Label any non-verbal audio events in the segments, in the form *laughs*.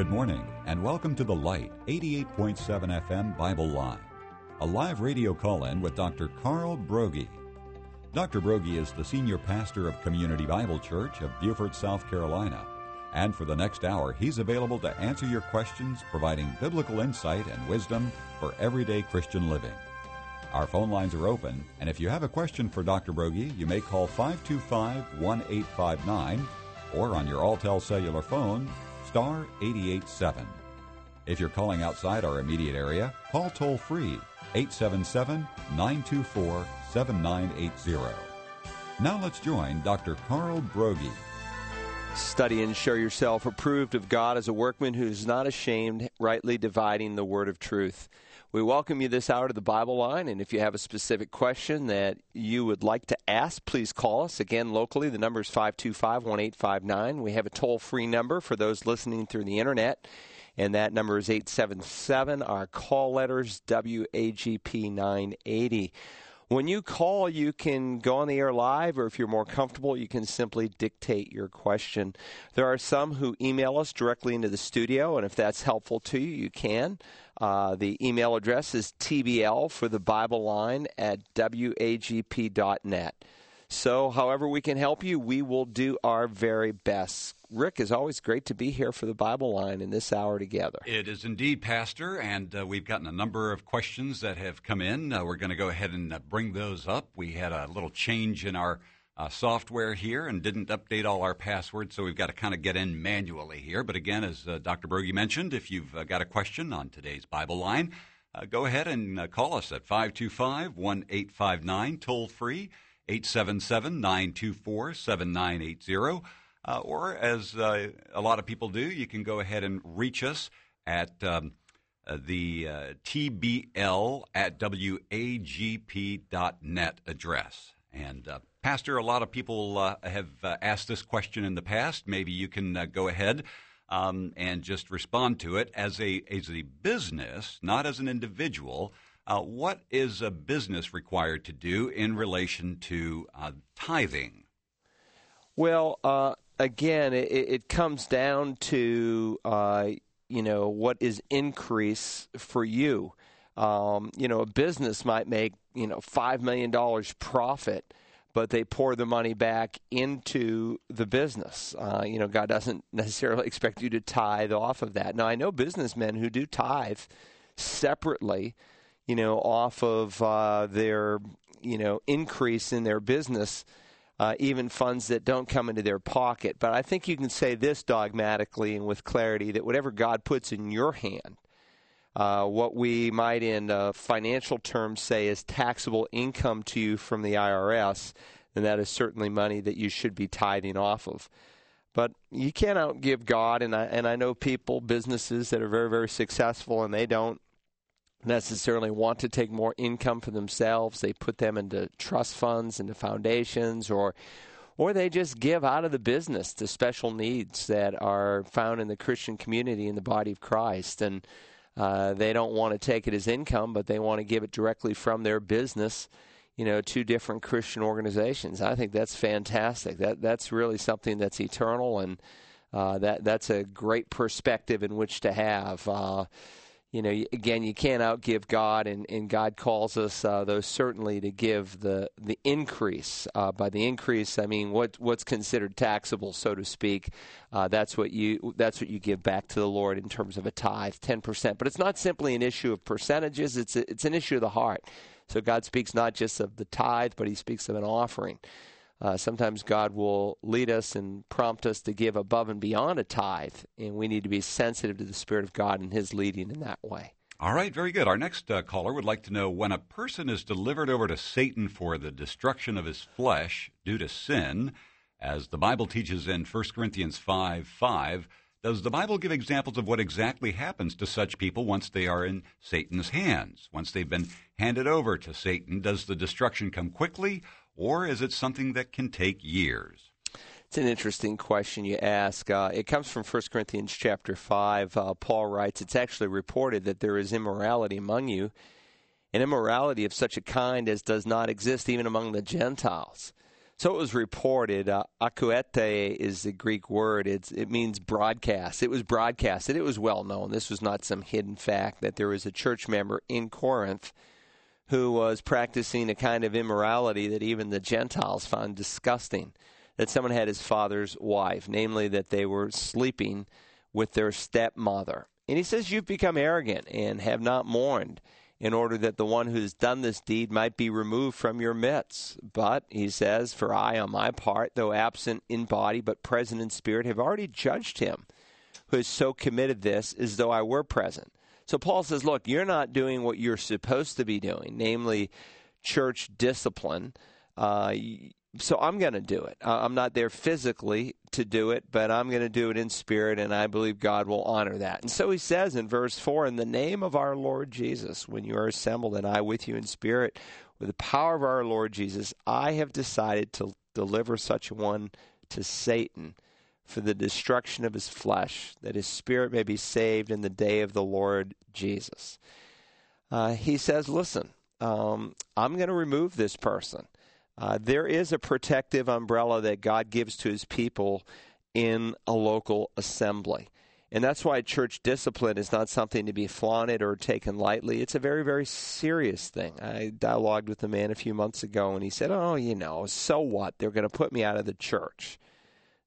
Good morning, and welcome to The Light, 88.7 FM Bible Line, a live radio call in with Dr. Carl Broggi. Dr. Broggi is the senior pastor of Community Bible Church of Beaufort, South Carolina. And for the next hour, he's available to answer your questions, providing biblical insight and wisdom for everyday Christian living. Our phone lines are open, and if you have a question for Dr. Broggi, you may call 525 1859 or on your Alltel cellular phone, star 887. If you're calling outside our immediate area, call toll free 877 924 7980. Now let's join Dr. Carl Broggi. Study and show yourself approved of God as a workman who's not ashamed, rightly dividing the word of truth. We welcome you this hour to the Bible line, and if you have a specific question that you would like to ask, please call us. Again, locally, the number is 525 1859. We have a toll free number for those listening through the internet, and that number is 877. Our call letters WAGP 980. When you call, you can go on the air live, or if you're more comfortable, you can simply dictate your question. There are some who email us directly into the studio, and if that's helpful to you, you can. Uh, the email address is tbl for the Bible line at wagp.net. So, however we can help you, we will do our very best. Rick, is always great to be here for the Bible line in this hour together. It is indeed, Pastor, and uh, we've gotten a number of questions that have come in. Uh, we're going to go ahead and uh, bring those up. We had a little change in our uh, software here and didn't update all our passwords, so we've got to kind of get in manually here. But again, as uh, Dr. Broggi mentioned, if you've uh, got a question on today's Bible line, go ahead and call us at 525 1859, toll free. 877 924 7980. Uh, or, as uh, a lot of people do, you can go ahead and reach us at um, uh, the uh, TBL at WAGP.net address. And, uh, Pastor, a lot of people uh, have asked this question in the past. Maybe you can go ahead um, and just respond to it as a, as a business, not as an individual. Uh, what is a business required to do in relation to uh, tithing? Well, uh, again, it, it, comes down to uh, you know what is increase for you. Um, you know, a business might make you know five million dollars profit, but they pour the money back into the business. Uh, you know, God doesn't necessarily *laughs* expect you to tithe off of that. Now, I know businessmen who do tithe separately you know, off of uh, their, you know, increase in their business, uh, even funds that don't come into their pocket. But I think you can say this dogmatically and with clarity that whatever God puts in your hand, uh, what we might in uh, financial terms say is taxable income to you from the IRS, then that is certainly money that you should be tithing off of. But you can't outgive God, and I and I know people, businesses that are very very successful, and they don't necessarily want to take more income for themselves. They put them into trust funds, into foundations, or or they just give out of the business to special needs that are found in the Christian community in the body of Christ. And uh, they don't want to take it as income, but they want to give it directly from their business, you know, to different Christian organizations. I think that's fantastic. That that's really something that's eternal, and uh, that that's a great perspective in which to have. Uh, you know, again, you can't outgive God, and, and God calls us, uh, though certainly, to give the the increase. Uh, by the increase, I mean what what's considered taxable, so to speak. Uh, that's what you that's what you give back to the Lord in terms of a tithe, ten percent. But it's not simply an issue of percentages; it's a, it's an issue of the heart. So God speaks not just of the tithe, but He speaks of an offering. Uh, sometimes God will lead us and prompt us to give above and beyond a tithe, and we need to be sensitive to the Spirit of God and His leading in that way. All right, very good. Our next uh, caller would like to know when a person is delivered over to Satan for the destruction of his flesh due to sin, as the Bible teaches in 1 Corinthians 5 5, does the Bible give examples of what exactly happens to such people once they are in Satan's hands? Once they've been handed over to Satan, does the destruction come quickly, or is it something that can take years? It's an interesting question you ask. Uh, it comes from 1 Corinthians chapter 5. Uh, Paul writes, It's actually reported that there is immorality among you, an immorality of such a kind as does not exist even among the Gentiles. So it was reported. Uh, akouetai is the Greek word. It's, it means broadcast. It was broadcasted. It was well known. This was not some hidden fact that there was a church member in Corinth who was practicing a kind of immorality that even the Gentiles found disgusting. That someone had his father's wife, namely that they were sleeping with their stepmother. And he says, You've become arrogant and have not mourned in order that the one who has done this deed might be removed from your midst. But, he says, For I, on my part, though absent in body but present in spirit, have already judged him who has so committed this as though I were present. So Paul says, Look, you're not doing what you're supposed to be doing, namely church discipline. Uh, so I'm going to do it. I'm not there physically to do it, but I'm going to do it in spirit, and I believe God will honor that. And so he says in verse 4 In the name of our Lord Jesus, when you are assembled, and I with you in spirit, with the power of our Lord Jesus, I have decided to deliver such one to Satan for the destruction of his flesh, that his spirit may be saved in the day of the Lord Jesus. Uh, he says, Listen, um, I'm going to remove this person. Uh, there is a protective umbrella that God gives to his people in a local assembly. And that's why church discipline is not something to be flaunted or taken lightly. It's a very, very serious thing. I dialogued with a man a few months ago, and he said, Oh, you know, so what? They're going to put me out of the church.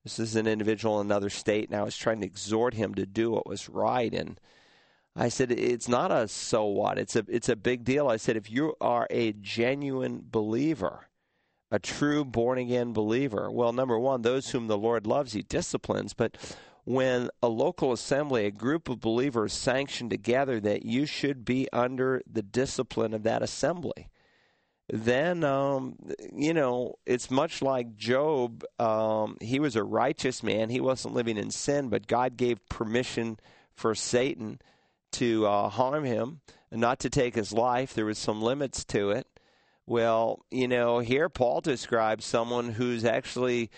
This is an individual in another state, and I was trying to exhort him to do what was right. And I said, It's not a so what, it's a, it's a big deal. I said, If you are a genuine believer, a true born again believer? Well, number one, those whom the Lord loves, he disciplines. But when a local assembly, a group of believers sanction together that you should be under the discipline of that assembly, then um, you know it's much like Job. Um, he was a righteous man; he wasn't living in sin, but God gave permission for Satan to uh, harm him and not to take his life. There was some limits to it. Well, you know, here Paul describes someone who's actually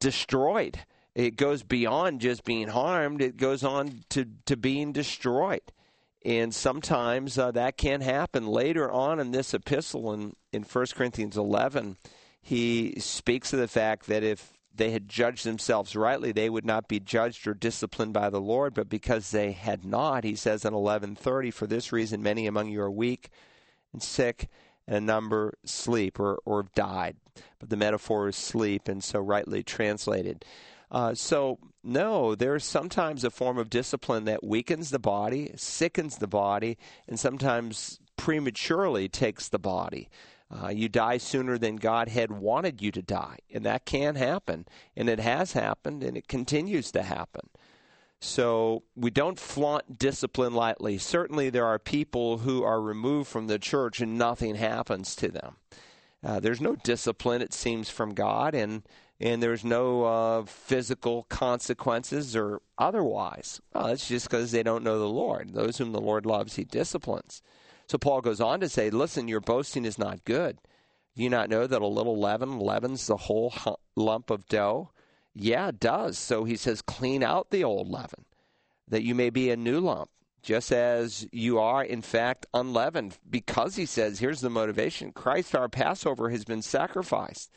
destroyed. It goes beyond just being harmed, it goes on to, to being destroyed. And sometimes uh, that can happen. Later on in this epistle in, in 1 Corinthians 11, he speaks of the fact that if they had judged themselves rightly, they would not be judged or disciplined by the Lord. But because they had not, he says in 11:30, for this reason many among you are weak and sick, and a number sleep or, or have died. But the metaphor is sleep, and so rightly translated. Uh, so, no, there's sometimes a form of discipline that weakens the body, sickens the body, and sometimes prematurely takes the body. Uh, you die sooner than God had wanted you to die, and that can happen, and it has happened, and it continues to happen. So we don't flaunt discipline lightly. Certainly, there are people who are removed from the church and nothing happens to them. Uh, there's no discipline, it seems, from God, and and there's no uh, physical consequences or otherwise. Well, it's just because they don't know the Lord. Those whom the Lord loves, He disciplines. So Paul goes on to say, "Listen, your boasting is not good. Do you not know that a little leaven leavens the whole lump of dough?" Yeah, it does. So he says, clean out the old leaven, that you may be a new lump, just as you are, in fact, unleavened. Because he says, here's the motivation Christ, our Passover, has been sacrificed.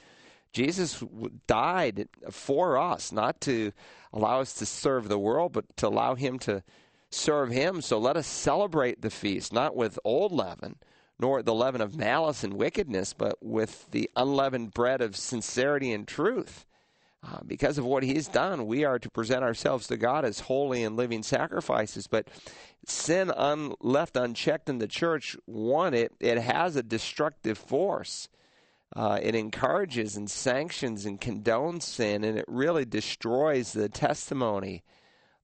Jesus died for us, not to allow us to serve the world, but to allow him to serve him. So let us celebrate the feast, not with old leaven, nor the leaven of malice and wickedness, but with the unleavened bread of sincerity and truth. Uh, because of what he's done, we are to present ourselves to God as holy and living sacrifices. But sin un- left unchecked in the church, one, it, it has a destructive force. Uh, it encourages and sanctions and condones sin, and it really destroys the testimony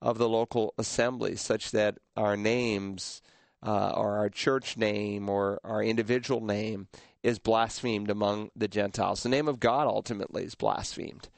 of the local assembly, such that our names, uh, or our church name, or our individual name, is blasphemed among the Gentiles. The name of God ultimately is blasphemed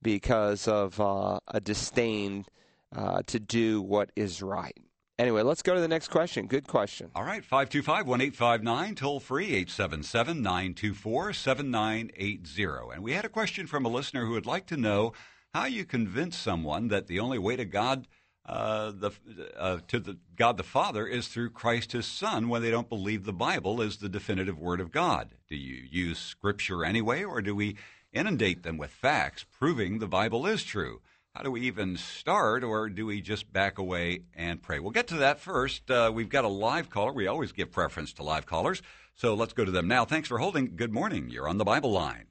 because of uh, a disdain uh, to do what is right. Anyway, let's go to the next question. Good question. All right, 525 1859, toll free 877 924 7980. And we had a question from a listener who would like to know how you convince someone that the only way to God uh, the, uh, to the God the Father is through Christ His Son when they don't believe the Bible is the definitive Word of God? Do you use Scripture anyway, or do we inundate them with facts proving the Bible is true? How do we even start, or do we just back away and pray? We'll get to that first. Uh, we've got a live caller. We always give preference to live callers, so let's go to them now. Thanks for holding. Good morning. You're on the Bible line.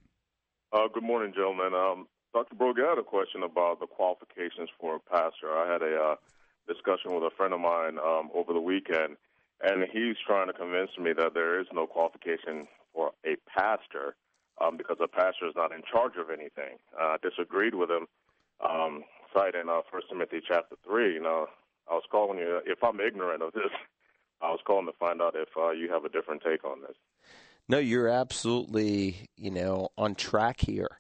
Uh, good morning, gentlemen. Um, Dr. Brogan, I had a question about the qualifications for a pastor. I had a uh, discussion with a friend of mine um, over the weekend, and he's trying to convince me that there is no qualification for a pastor um, because a pastor is not in charge of anything. Uh, I disagreed with him, um, citing uh, 1 Timothy chapter 3. You know, I was calling you, if I'm ignorant of this, I was calling to find out if uh, you have a different take on this. No, you're absolutely, you know, on track here.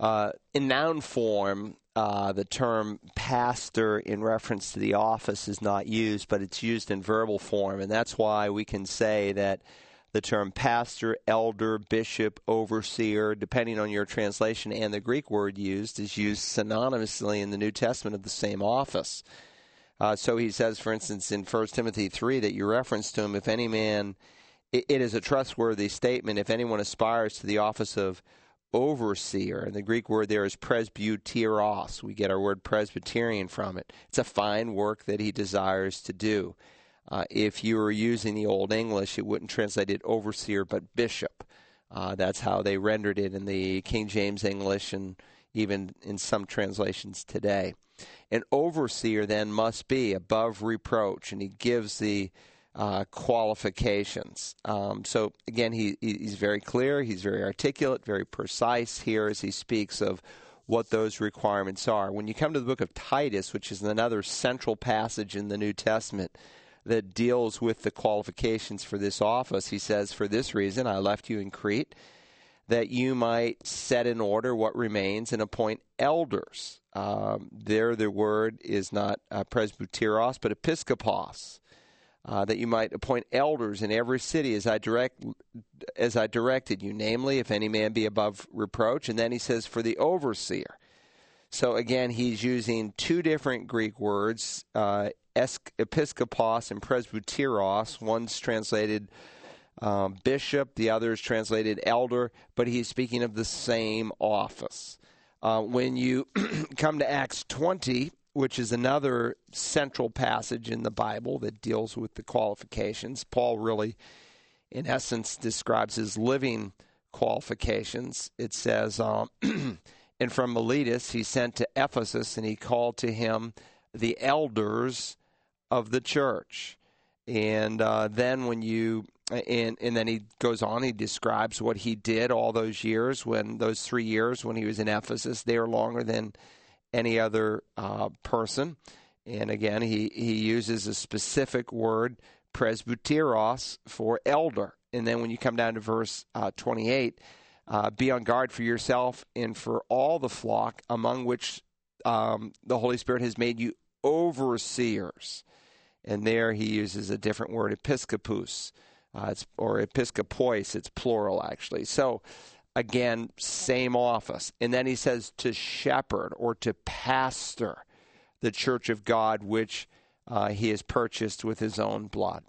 Uh, in noun form, uh, the term pastor in reference to the office is not used, but it's used in verbal form, and that's why we can say that the term pastor, elder, bishop, overseer, depending on your translation, and the Greek word used is used synonymously in the New Testament of the same office. Uh, so he says, for instance, in 1 Timothy 3, that you reference to him, if any man, it, it is a trustworthy statement, if anyone aspires to the office of overseer. And the Greek word there is presbyteros. We get our word Presbyterian from it. It's a fine work that he desires to do. Uh, if you were using the Old English, it wouldn't translate it overseer, but bishop. Uh, that's how they rendered it in the King James English and even in some translations today. An overseer then must be above reproach, and he gives the uh, qualifications. Um, so again, he, he's very clear, he's very articulate, very precise here as he speaks of what those requirements are. When you come to the book of Titus, which is another central passage in the New Testament that deals with the qualifications for this office, he says, For this reason I left you in Crete, that you might set in order what remains and appoint elders. Um, there, the word is not uh, presbyteros, but episkopos uh, that you might appoint elders in every city as I direct as I directed you, namely, if any man be above reproach. And then he says, for the overseer. So again, he's using two different Greek words, uh, episkopos and presbyteros. One's translated um, bishop, the other is translated elder, but he's speaking of the same office. Uh, when you *clears throat* come to Acts 20, which is another central passage in the Bible that deals with the qualifications. Paul really, in essence, describes his living qualifications. It says, um, *clears throat* and from Miletus he sent to Ephesus, and he called to him the elders of the church. And uh, then when you and and then he goes on he describes what he did all those years when those three years when he was in ephesus they are longer than any other uh, person. And again, he, he uses a specific word, presbyteros, for elder. And then when you come down to verse uh, 28, uh, be on guard for yourself and for all the flock among which um, the Holy Spirit has made you overseers. And there he uses a different word, episkopos, uh, or episkopois, it's plural actually. So again, same office. And then he says to shepherd or to pastor the church of God, which uh, he has purchased with his own blood.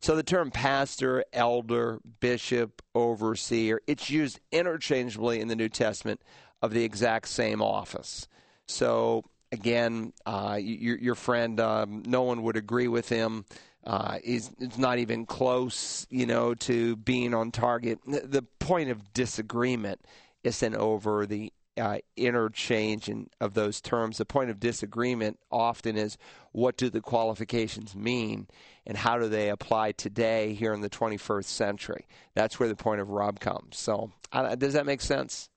So the term pastor, elder, bishop, overseer, it's used interchangeably in the New Testament of the exact same office. So again, uh, your, your, friend, um, no one would agree with him uh, is it's not even close, you know, to being on target. The point of disagreement isn't over the uh, interchange in, of those terms. The point of disagreement often is what do the qualifications mean and how do they apply today here in the 21st century? That's where the point of Rob comes. So, uh, does that make sense?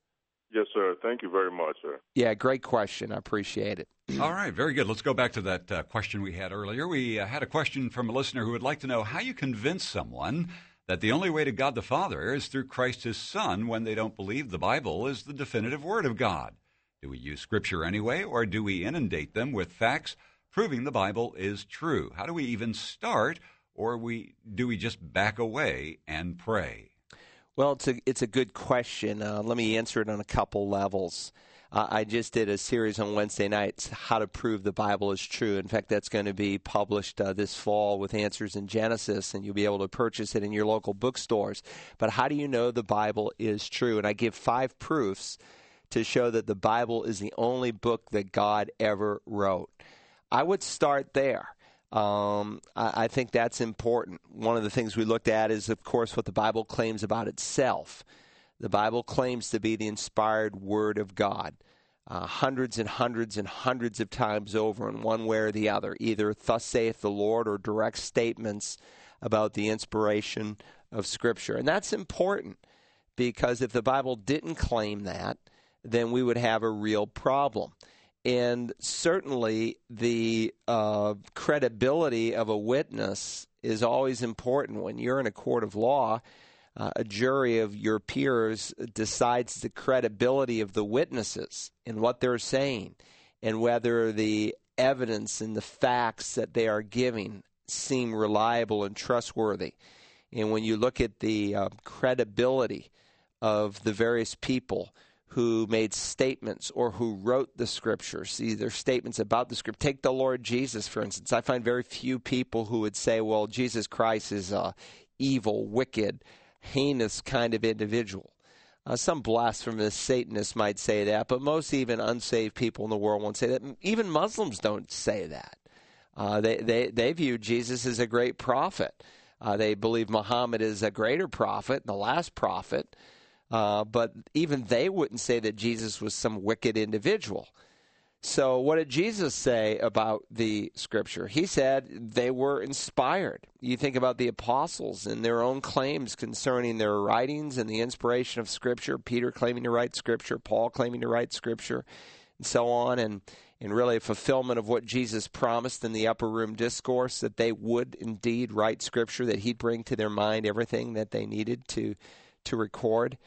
Yes, sir. Thank you very much, sir. Yeah, great question. I appreciate it. *clears throat* All right, very good. Let's go back to that uh, question we had earlier. We uh, had a question from a listener who would like to know how you convince someone that the only way to God the Father is through Christ his Son when they don't believe the Bible is the definitive Word of God. Do we use Scripture anyway, or do we inundate them with facts proving the Bible is true? How do we even start, or we do we just back away and pray? Well, it's a it's a good question. Uh, let me answer it on a couple levels. Uh, I just did a series on Wednesday nights, How to Prove the Bible is True. In fact, that's going to be published uh, this fall with Answers in Genesis, and you'll be able to purchase it in your local bookstores. But how do you know the Bible is true? And I give five proofs to show that the Bible is the only book that God ever wrote. I would start there. Um, I, I think that's important. One of the things we looked at is, of course, what the Bible claims about itself. The Bible claims to be the inspired Word of God. Uh, hundreds and hundreds and hundreds of times over in one way or the other, either thus saith the Lord or direct statements about the inspiration of Scripture. And that's important because if the Bible didn't claim that, then we would have a real problem. And certainly the uh, credibility of a witness is always important when you're in a court of law uh, a jury of your peers decides the credibility of the witnesses and what they're saying and whether the evidence and the facts that they are giving seem reliable and trustworthy. And when you look at the uh, credibility of the various people who made statements or who wrote the scriptures, either statements about the script. Take the Lord Jesus, for instance. I find very few people who would say, well, Jesus Christ is a evil, wicked, heinous kind of individual. Uh, some blasphemous Satanists might say that, but most even unsaved people in the world won't say that. Even Muslims don't say that. Uh, they, they, they view Jesus as a great prophet. Uh, they believe Muhammad is a greater prophet, the last prophet, uh, but even they wouldn't say that Jesus was some wicked individual. So, what did Jesus say about the scripture? He said they were inspired. You think about the apostles and their own claims concerning their writings and the inspiration of scripture, Peter claiming to write scripture, Paul claiming to write scripture, and so on, and, and really a fulfillment of what Jesus promised in the upper room discourse that they would indeed write scripture, that he'd bring to their mind everything that they needed to, to record.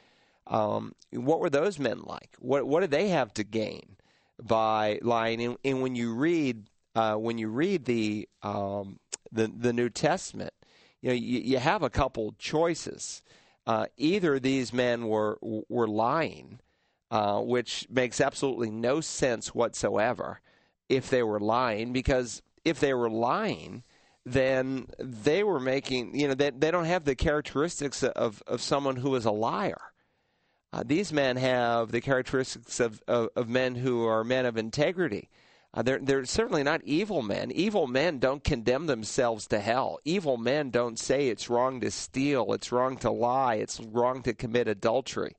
Um, what were those men like? What, what did they have to gain? by lying. And, and when you read uh, when you read the um, the the New Testament, you know you, you have a couple choices. Uh, either these men were were lying, uh, which makes absolutely no sense whatsoever if they were lying, because if they were lying, then they were making you know they they don't have the characteristics of of someone who is a liar. Uh, these men have the characteristics of, of, of, men who are men of integrity. Uh, they're, they're certainly not evil men. Evil men don't condemn themselves to hell. Evil men don't say it's wrong to steal, it's wrong to lie, it's wrong to commit adultery.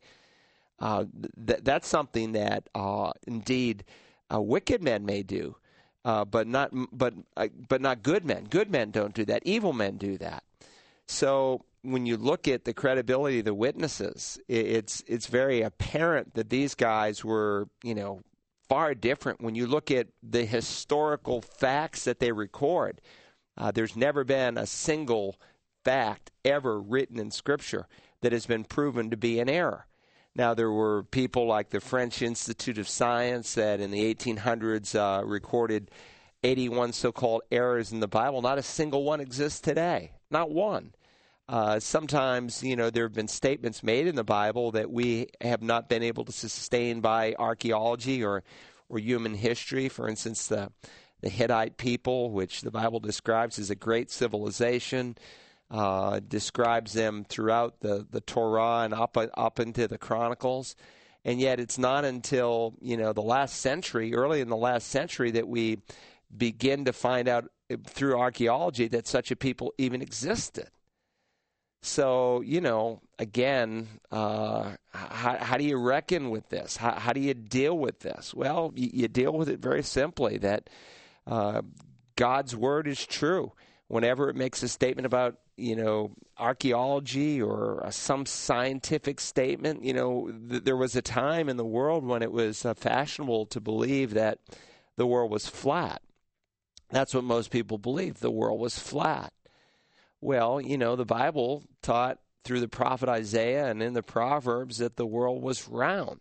Uh, th- that's something that uh, indeed uh, wicked men may do, uh, but not but but not good men. Good men don't do that. Evil men do that. So when you look at the credibility of the witnesses, it's it's very apparent that these guys were, you know, far different. When you look at the historical facts that they record, uh, there's never been a single fact ever written in Scripture that has been proven to be an error. Now, there were people like the French Institute of Science that in the 1800s uh, recorded 81 so called errors in the Bible. Not a single one exists today. Not one. Uh, sometimes, you know, there have been statements made in the Bible that we have not been able to sustain by archaeology or, or human history. For instance, the, the Hittite people, which the Bible describes as a great civilization, uh, describes them throughout the, the Torah and up, up into the Chronicles. And yet, it's not until, you know, the last century, early in the last century, that we begin to find out through archaeology that such a people even existed. So, you know, again, uh, how, how, do you reckon with this? How, how, do you deal with this? Well, you, you deal with it very simply that uh, God's word is true. Whenever it makes a statement about, you know, archaeology or uh, some scientific statement, you know, th- there was a time in the world when it was uh, fashionable to believe that the world was flat. That's what most people believed. The world was flat. Well, you know, the Bible taught through the prophet Isaiah and in the Proverbs that the world was round.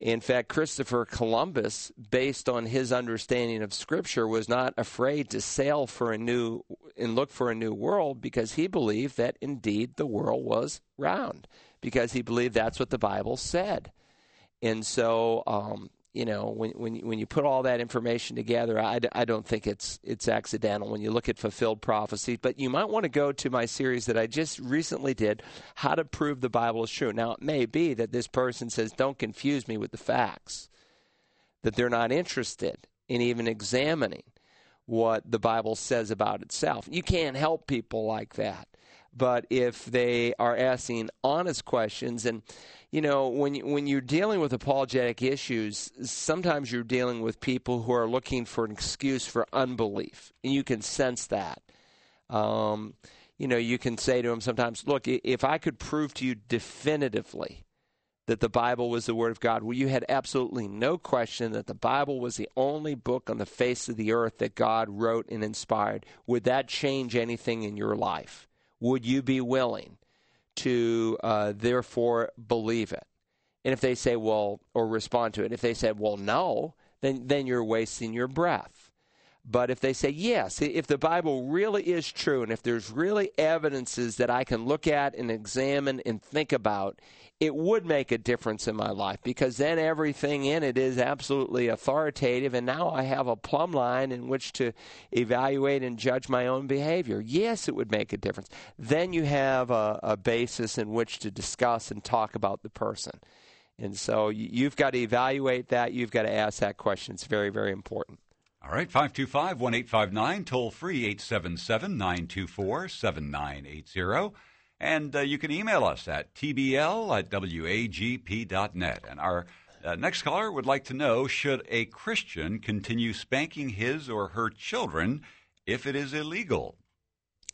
In fact, Christopher Columbus, based on his understanding of Scripture, was not afraid to sail for a new and look for a new world because he believed that indeed the world was round, because he believed that's what the Bible said. And so, um, you know, when when when you put all that information together, I, I don't think it's it's accidental when you look at fulfilled prophecy. But you might want to go to my series that I just recently did, how to prove the Bible is true. Now, it may be that this person says, "Don't confuse me with the facts," that they're not interested in even examining what the Bible says about itself. You can't help people like that. But if they are asking honest questions and you know, when you, when you're dealing with apologetic issues, sometimes you're dealing with people who are looking for an excuse for unbelief, and you can sense that. Um, you know, you can say to them sometimes, "Look, if I could prove to you definitively that the Bible was the Word of God, well, you had absolutely no question that the Bible was the only book on the face of the earth that God wrote and inspired, would that change anything in your life? Would you be willing?" to uh, therefore believe it. And if they say, well, or respond to it, if they said, well, no, then, then you're wasting your breath. But if they say, yes, if the Bible really is true, and if there's really evidences that I can look at and examine and think about, it would make a difference in my life because then everything in it is absolutely authoritative, and now I have a plumb line in which to evaluate and judge my own behavior. Yes, it would make a difference. Then you have a, a basis in which to discuss and talk about the person. And so you've got to evaluate that. You've got to ask that question. It's very, very important. All right, 525 1859, toll free 877 924 7980. And uh, you can email us at tbl at wagp.net. And our uh, next caller would like to know should a Christian continue spanking his or her children if it is illegal?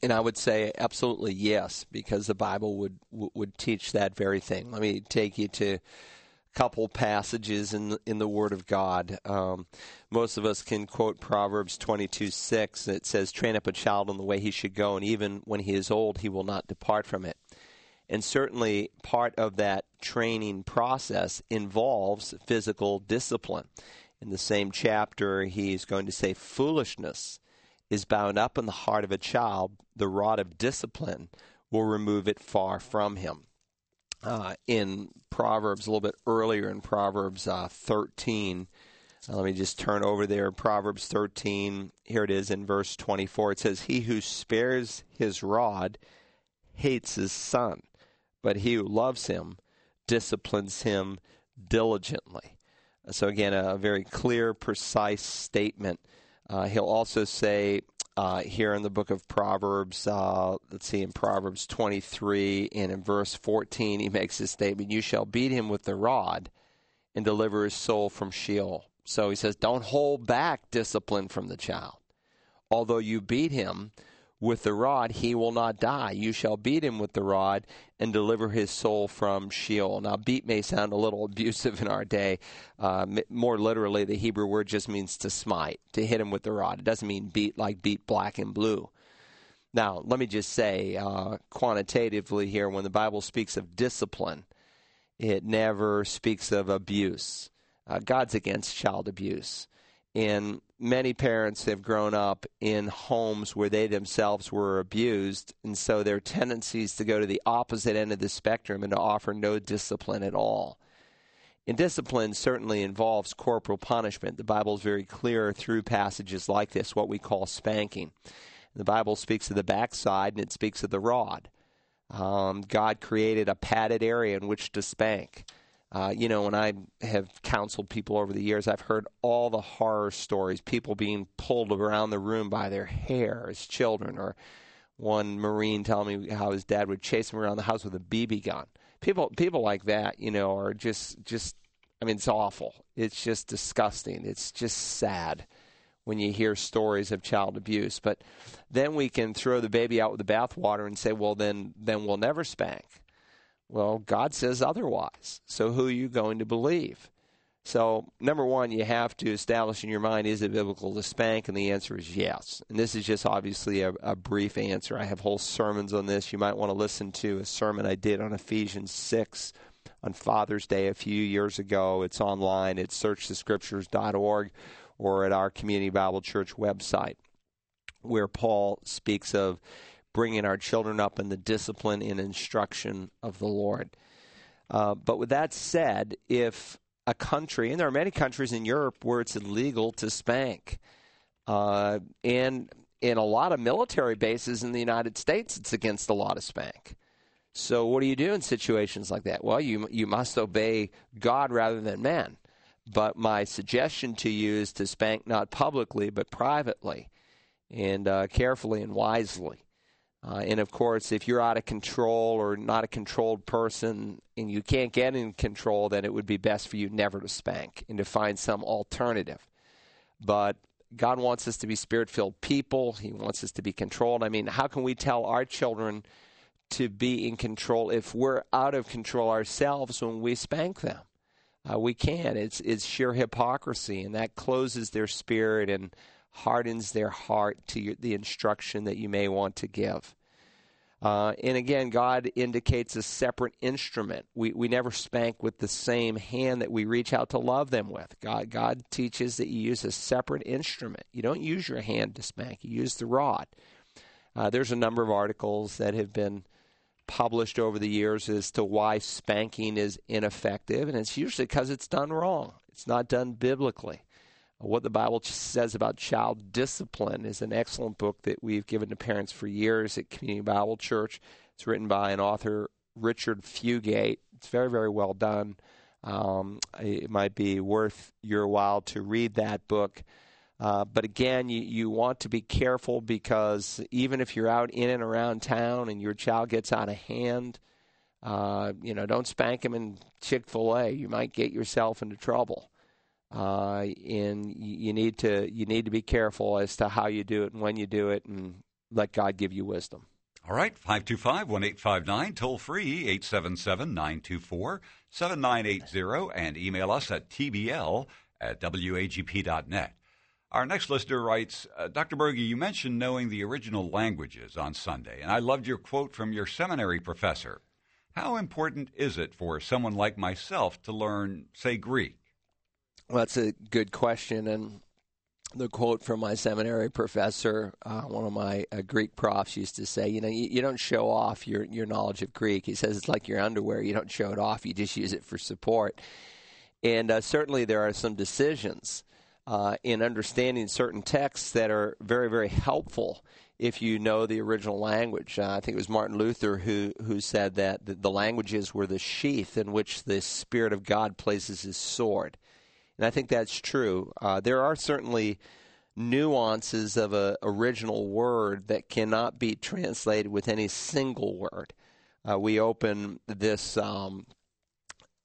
And I would say absolutely yes, because the Bible would would teach that very thing. Let me take you to couple passages in the, in the Word of God. Um, most of us can quote Proverbs 22 6. It says, Train up a child in the way he should go, and even when he is old, he will not depart from it. And certainly, part of that training process involves physical discipline. In the same chapter, he's going to say, Foolishness is bound up in the heart of a child, the rod of discipline will remove it far from him uh, in Proverbs a little bit earlier in Proverbs uh, 13. Uh, let me just turn over there. Proverbs 13. Here it is in verse 24. It says, He who spares his rod hates his son, but he who loves him disciplines him diligently. So, again, a very clear, precise statement. Uh, he'll also say, uh, here in the book of Proverbs. Uh, let's see, in Proverbs 23 and in verse 14, he makes this statement You shall beat him with the rod and deliver his soul from Sheol. So he says, Don't hold back discipline from the child. Although you beat him, with the rod he will not die. You shall beat him with the rod and deliver his soul from Sheol. Now, beat may sound a little *laughs* abusive in our day. Uh, more literally, the Hebrew word just means to smite, to hit him with the rod. It doesn't mean beat like beat black and blue. Now, let me just say uh, quantitatively here when the Bible speaks of discipline, it never speaks of abuse. Uh, God's against child abuse. And many parents have grown up in homes where they themselves were abused, and so their tendencies to go to the opposite end of the spectrum and to offer no discipline at all. And discipline certainly involves corporal punishment. The Bible is very clear through passages like this, what we call spanking. The Bible speaks of the backside and it speaks of the rod. Um, God created a padded area in which to spank. Uh, you know, when I have counseled people over the years, I've heard all the horror stories, people being pulled around the room by their hair as children, or one Marine telling me how his dad would chase him around the house with a BB gun. People, people like that, you know, are just, just, I mean, it's awful. It's just disgusting. It's just sad when you hear stories of child abuse. But then we can throw the baby out with the bathwater and say, well, then, then we'll never spank well, God says otherwise. So who are you going to believe? So, number one, you have to establish in your mind is it biblical to spank? And the answer is yes. And this is just obviously a, a, brief answer. I have whole sermons on this. You might want to listen to a sermon I did on Ephesians 6 on Father's Day a few years ago. It's online at searchthescriptures.org or at our Community Bible Church website, where Paul speaks of bringing our children up in the discipline and instruction of the Lord. Uh, but with that said, if a country, and there are many countries in Europe where it's illegal to spank. Uh, and in a lot of military bases in the United States, it's against the law to spank. So what do you do in situations like that? Well, you you must obey God rather than man. But my suggestion to you is to spank not publicly but privately, and uh, carefully and wisely. Uh, and of course, if you're out of control or not a controlled person and you can't get in control, then it would be best for you never to spank and to find some alternative. But God wants us to be spirit filled people, He wants us to be controlled. I mean, how can we tell our children to be in control if we're out of control ourselves when we spank them? Uh, we can't. It's, it's sheer hypocrisy, and that closes their spirit and hardens their heart to your, the instruction that you may want to give. Uh, and again, God indicates a separate instrument. We, we never spank with the same hand that we reach out to love them with. God, God teaches that you use a separate instrument. You don't use your hand to spank, you use the rod. Uh, there's a number of articles that have been published over the years as to why spanking is ineffective, and it's usually because it's done wrong. It's not done biblically. What the Bible says about child discipline is an excellent book that we've given to parents for years at Community Bible Church. It's written by an author, Richard Fugate. It's very, very well done. Um, it might be worth your while to read that book. Uh, but again, you, you want to be careful because even if you're out in and around town and your child gets out of hand, uh, you know, don't spank him in Chick fil A. You might get yourself into trouble. Uh, and you need to you need to be careful as to how you do it and when you do it, and let God give you wisdom. All right, 525 1859, toll free 877 924 7980, and email us at tbl at wagp.net. Our next listener writes uh, Dr. Broggi, you mentioned knowing the original languages on Sunday, and I loved your quote from your seminary professor. How important is it for someone like myself to learn, say, Greek? Well, that's a good question. And the quote from my seminary professor, uh, one of my uh, Greek profs, used to say, "You know, you, you, don't show off your your knowledge of Greek." He says it's like your underwear; you don't show it off; you just use it for support. And uh, certainly, there are some decisions uh, in understanding certain texts that are very, very helpful if you know the original language. Uh, I think it was Martin Luther who who said that the, the languages were the sheath in which the Spirit of God places His sword and I think that's true. Uh, there are certainly nuances of a original word that cannot be translated with any single word. Uh, we open this um,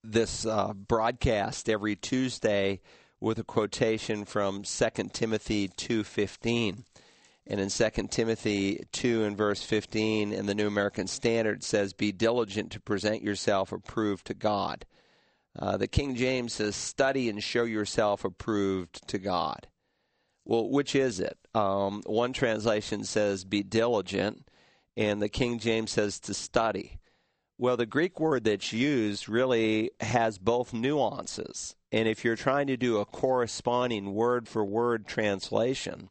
this uh, broadcast every Tuesday with a quotation from 2 Timothy 2:15. And in 2 Timothy 2 and verse 15 in the New American Standard says, Be diligent to present yourself approved to God. Uh, the King James says, study and show yourself approved to God. Well, which is it? Um, one translation says, be diligent, and the King James says to study. Well, the Greek word that's used really has both nuances. And if you're trying to do a corresponding word for word translation,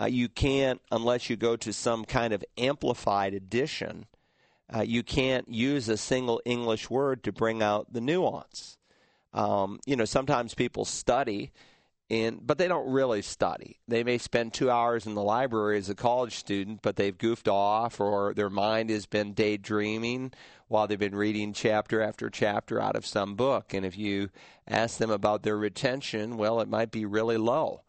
uh, you can't unless you go to some kind of amplified edition uh, you can't use a single English word to bring out the nuance. Um, you know, sometimes people study, but they don't really study. They may spend two hours in the library as a college student, but they've goofed off, or their mind has been daydreaming while they've been reading chapter after chapter out of some book. And if you ask them about their retention, well, it might be really low.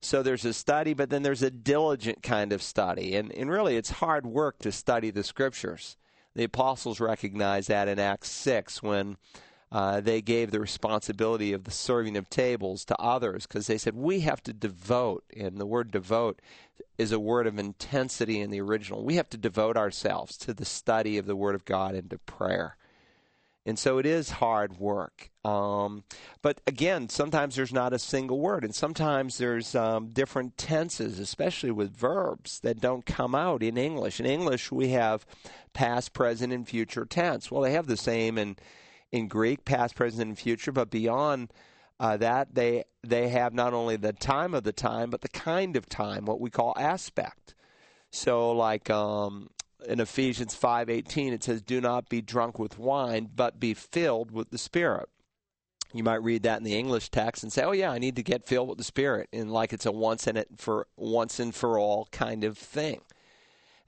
So there's a study, but then there's a diligent kind of study. And, and really, it's hard work to study the scriptures. The apostles recognized that in Acts 6 when uh, they gave the responsibility of the serving of tables to others because they said, We have to devote. And the word devote is a word of intensity in the original. We have to devote ourselves to the study of the Word of God and to prayer. And so it is hard work. Um, but again, sometimes there's not a single word, and sometimes there's um, different tenses, especially with verbs that don't come out in English. In English, we have past, present, and future tense. Well, they have the same in in Greek, past, present, and future, but beyond uh, that, they they have not only the time of the time, but the kind of time, what we call aspect. So, like um, in Ephesians 5:18 it says do not be drunk with wine but be filled with the spirit. you might read that in the English text and say, "Oh yeah, I need to get filled with the Spirit," and like it's a once and it for once and for all kind of thing.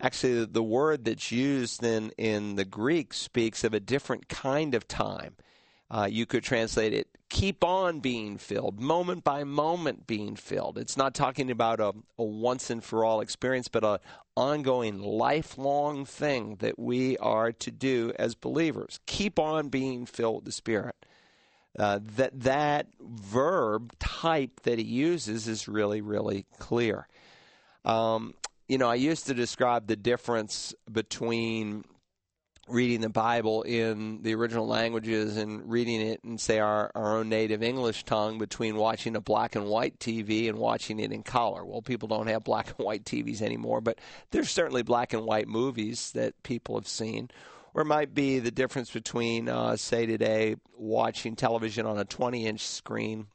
Actually, the word that's used in in the Greek speaks of a different kind of time. Uh, you could translate it keep on being filled, moment by moment being filled. It's not talking about a, a once and for all experience, but an ongoing, lifelong thing that we are to do as believers. Keep on being filled with the Spirit. Uh, that that verb type that he uses is really really clear. Um, you know, I used to describe the difference between reading the Bible in the original languages and reading it in, say, our, our own native English tongue between watching a black and white TV and watching it in color. Well, people don't have black and white TVs anymore, but there's certainly black and white movies that people have seen. Or it might be the difference between, uh, say, today watching television on a 20 inch screen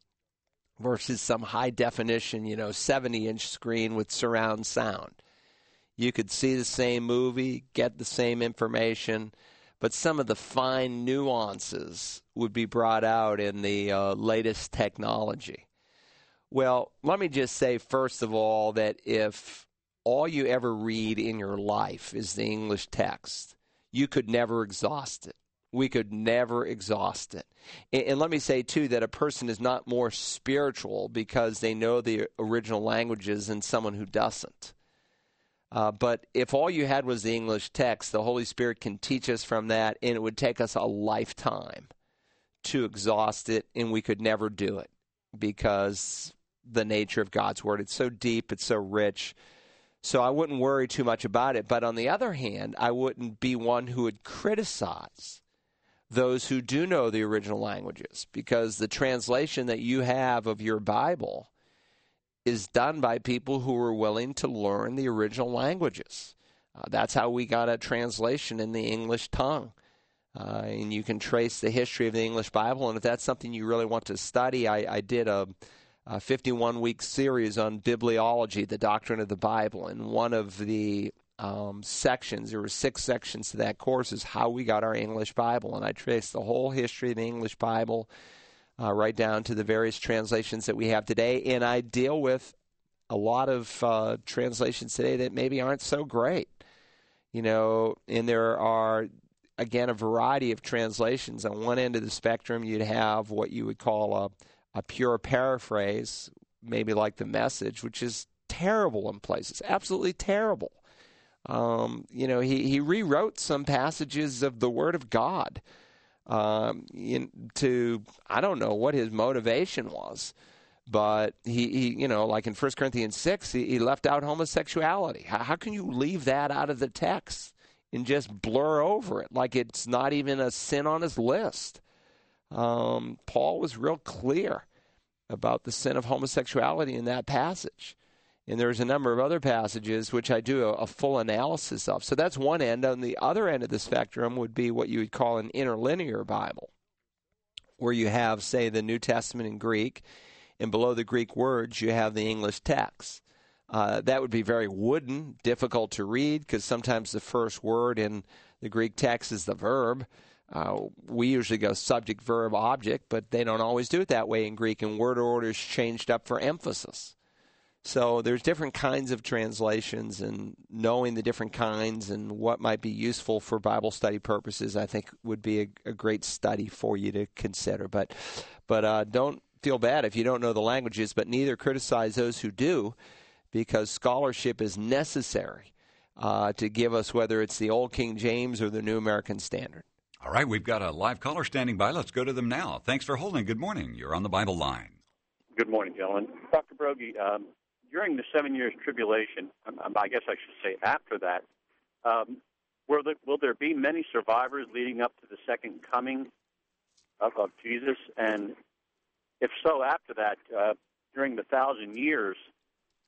versus some high definition, you know, 70 inch screen with surround sound you could see the same movie, get the same information, but some of the fine nuances would be brought out in the uh, latest technology. Well, let me just say, first of all, that if all you ever read in your life is the English text, you could never exhaust it. We could never exhaust it. And, and, let me say, too, that a person is not more spiritual because they know the original languages than someone who doesn't. Uh, but if all you had was the English text, the Holy Spirit can teach us from that, and it would take us a lifetime to exhaust it, and we could never do it because the nature of God's Word. It's so deep, it's so rich. So I wouldn't worry too much about it. But on the other hand, I wouldn't be one who would criticize those who do know the original languages because the translation that you have of your Bible is done by people who are willing to learn the original languages. Uh, that's how we got a translation in the English tongue. Uh, and you can trace the history of the English Bible. And if that's something you really want to study, I, I did a, a 51 week series on bibliology, the doctrine of the Bible. And one of the um, sections, there were six sections to that course, is how we got our English Bible. And I traced the whole history of the English Bible uh, right down to the various translations that we have today. And I deal with a lot of uh, translations today that maybe aren't so great. You know, and there are, again, a variety of translations. On one end of the spectrum, you'd have what you would call a, a pure paraphrase, maybe like the message, which is terrible in places, absolutely terrible. Um, you know, he, he rewrote some passages of the Word of God um, in, to I don't know what his motivation was, but he, he you know like in 1 Corinthians six he, he left out homosexuality. How, how can you leave that out of the text and just blur over it like it's not even a sin on his list? Um, Paul was real clear about the sin of homosexuality in that passage. And there's a number of other passages which I do a, a, full analysis of. So that's one end. On the other end of the spectrum would be what you would call an interlinear Bible, where you have, say, the New Testament in Greek, and below the Greek words, you have the English text. Uh, that would be very wooden, difficult to read, because sometimes the first word in the Greek text is the verb. Uh, we usually go subject, verb, object, but they don't always do it that way in Greek, and word orders changed up for emphasis. So there's different kinds of translations, and knowing the different kinds and what might be useful for Bible study purposes, I think would be a, a great study for you to consider. But, but uh, don't feel bad if you don't know the languages, but neither criticize those who do, because scholarship is necessary uh, to give us whether it's the Old King James or the New American Standard. All right, we've got a live caller standing by. Let's go to them now. Thanks for holding. Good morning. You're on the Bible line. Good morning, gentlemen. Dr. Broggi, um, during the seven years tribulation, um, um, I guess I should say after that, um, will, there, will there be many survivors leading up to the second coming of, of Jesus? And if so, after that, uh, during the thousand years,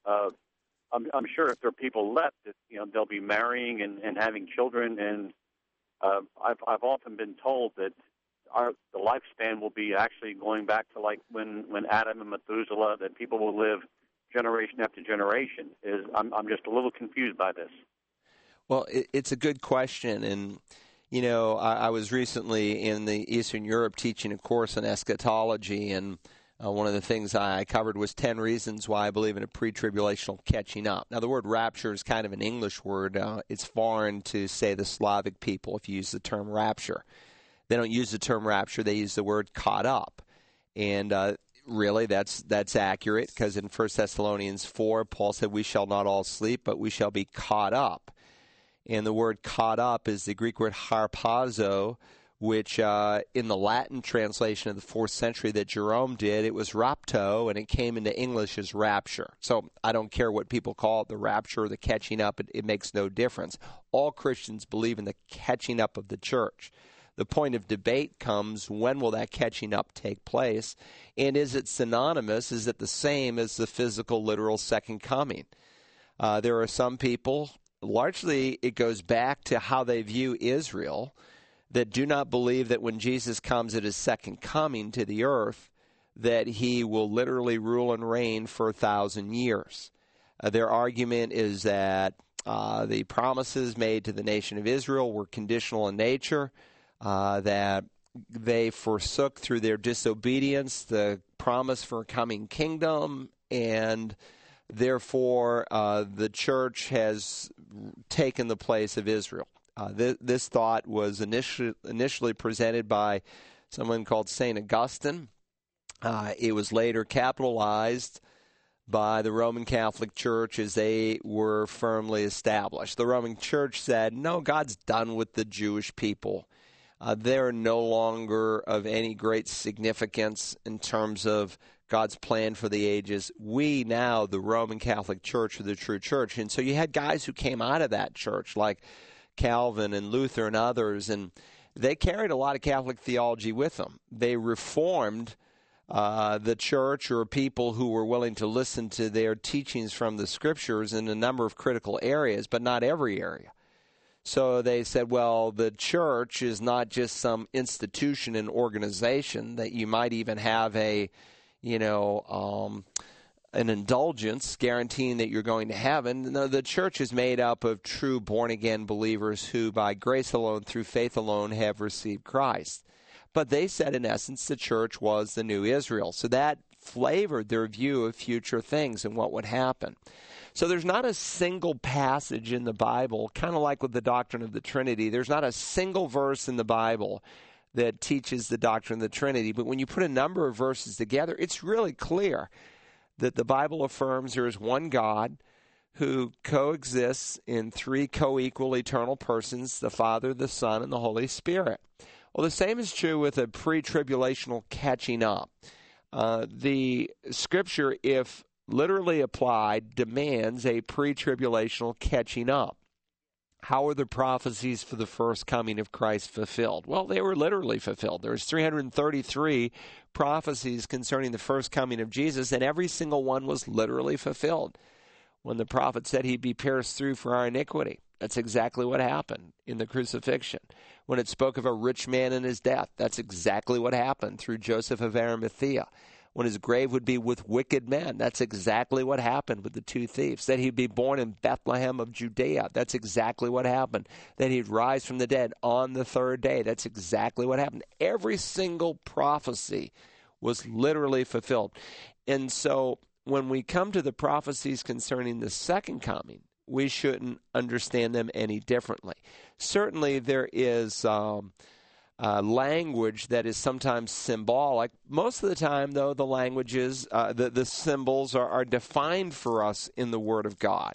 uh, I'm, I'm sure if there are people left, that you know they'll be marrying and, and having children. And uh, I've I've often been told that our the lifespan will be actually going back to like when when Adam and Methuselah, that people will live generation after generation. Is I'm I'm just a little confused by this. Well, it, it's a good question, and you know, I, I was recently in the Eastern Europe teaching a course on eschatology, and uh, one of the things I covered was 10 reasons why I believe in a pre tribulational catching up. Now, the word rapture is kind of an English word. Uh, it's foreign to, say, the Slavic people if you use the term rapture. They don't use the term rapture, they use the word caught up. And uh, really, that's, that's accurate because in 1 Thessalonians 4, Paul said, We shall not all sleep, but we shall be caught up. And the word caught up is the Greek word harpazo, which uh, in the Latin translation of the fourth century that Jerome did, it was rapto, and it came into English as rapture. So I don't care what people call it, the rapture or the catching up, it, it makes no difference. All Christians believe in the catching up of the church. The point of debate comes when will that catching up take place? And is it synonymous? Is it the same as the physical, literal second coming? Uh, there are some people largely it goes back to how they view Israel that do not believe that when Jesus comes at his second coming to the earth, that he will literally rule and reign for a thousand years. Uh, their argument is that uh, the promises made to the nation of Israel were conditional in nature, uh, that they forsook through their disobedience the promise for a coming kingdom, and Therefore, uh, the church has taken the place of Israel. Uh, th- this thought was initially, initially presented by someone called St. Augustine. Uh, it was later capitalized by the Roman Catholic Church as they were firmly established. The Roman Church said, no, God's done with the Jewish people. Uh, they're no longer of any great significance in terms of God's plan for the ages. We now, the Roman Catholic Church, are the true church. And so you had guys who came out of that church, like Calvin and Luther and others, and they carried a lot of Catholic theology with them. They reformed uh, the church or people who were willing to listen to their teachings from the scriptures in a number of critical areas, but not every area. So they said, well, the church is not just some institution and organization that you might even have a you know, um, an indulgence guaranteeing that you're going to heaven. No, the church is made up of true born again believers who, by grace alone, through faith alone, have received Christ. But they said, in essence, the church was the new Israel. So that flavored their view of future things and what would happen. So there's not a single passage in the Bible, kind of like with the doctrine of the Trinity, there's not a single verse in the Bible that teaches the doctrine of the Trinity. But when you put a number of verses together, it's really clear that the Bible affirms there is one God who coexists in three co equal eternal persons the Father, the Son, and the Holy Spirit. Well, the same is true with a pre tribulational catching up. Uh, the scripture, if literally applied, demands a pre tribulational catching up how are the prophecies for the first coming of Christ fulfilled? Well, they were literally fulfilled. There's 333 prophecies concerning the first coming of Jesus, and every single one was literally fulfilled. When the prophet said he'd be pierced through for our iniquity, that's exactly what happened in the crucifixion. When it spoke of a rich man and his death, that's exactly what happened through Joseph of Arimathea when his grave would be with wicked men. That's exactly what happened with the two thieves. That he'd be born in Bethlehem of Judea. That's exactly what happened. That he'd rise from the dead on the third day. That's exactly what happened. Every single prophecy was literally fulfilled. And so when we come to the prophecies concerning the second coming, we shouldn't understand them any differently. Certainly, there is. Um, uh, language that is sometimes symbolic. Most of the time, though, the languages, uh, the, the symbols are, are defined for us in the Word of God.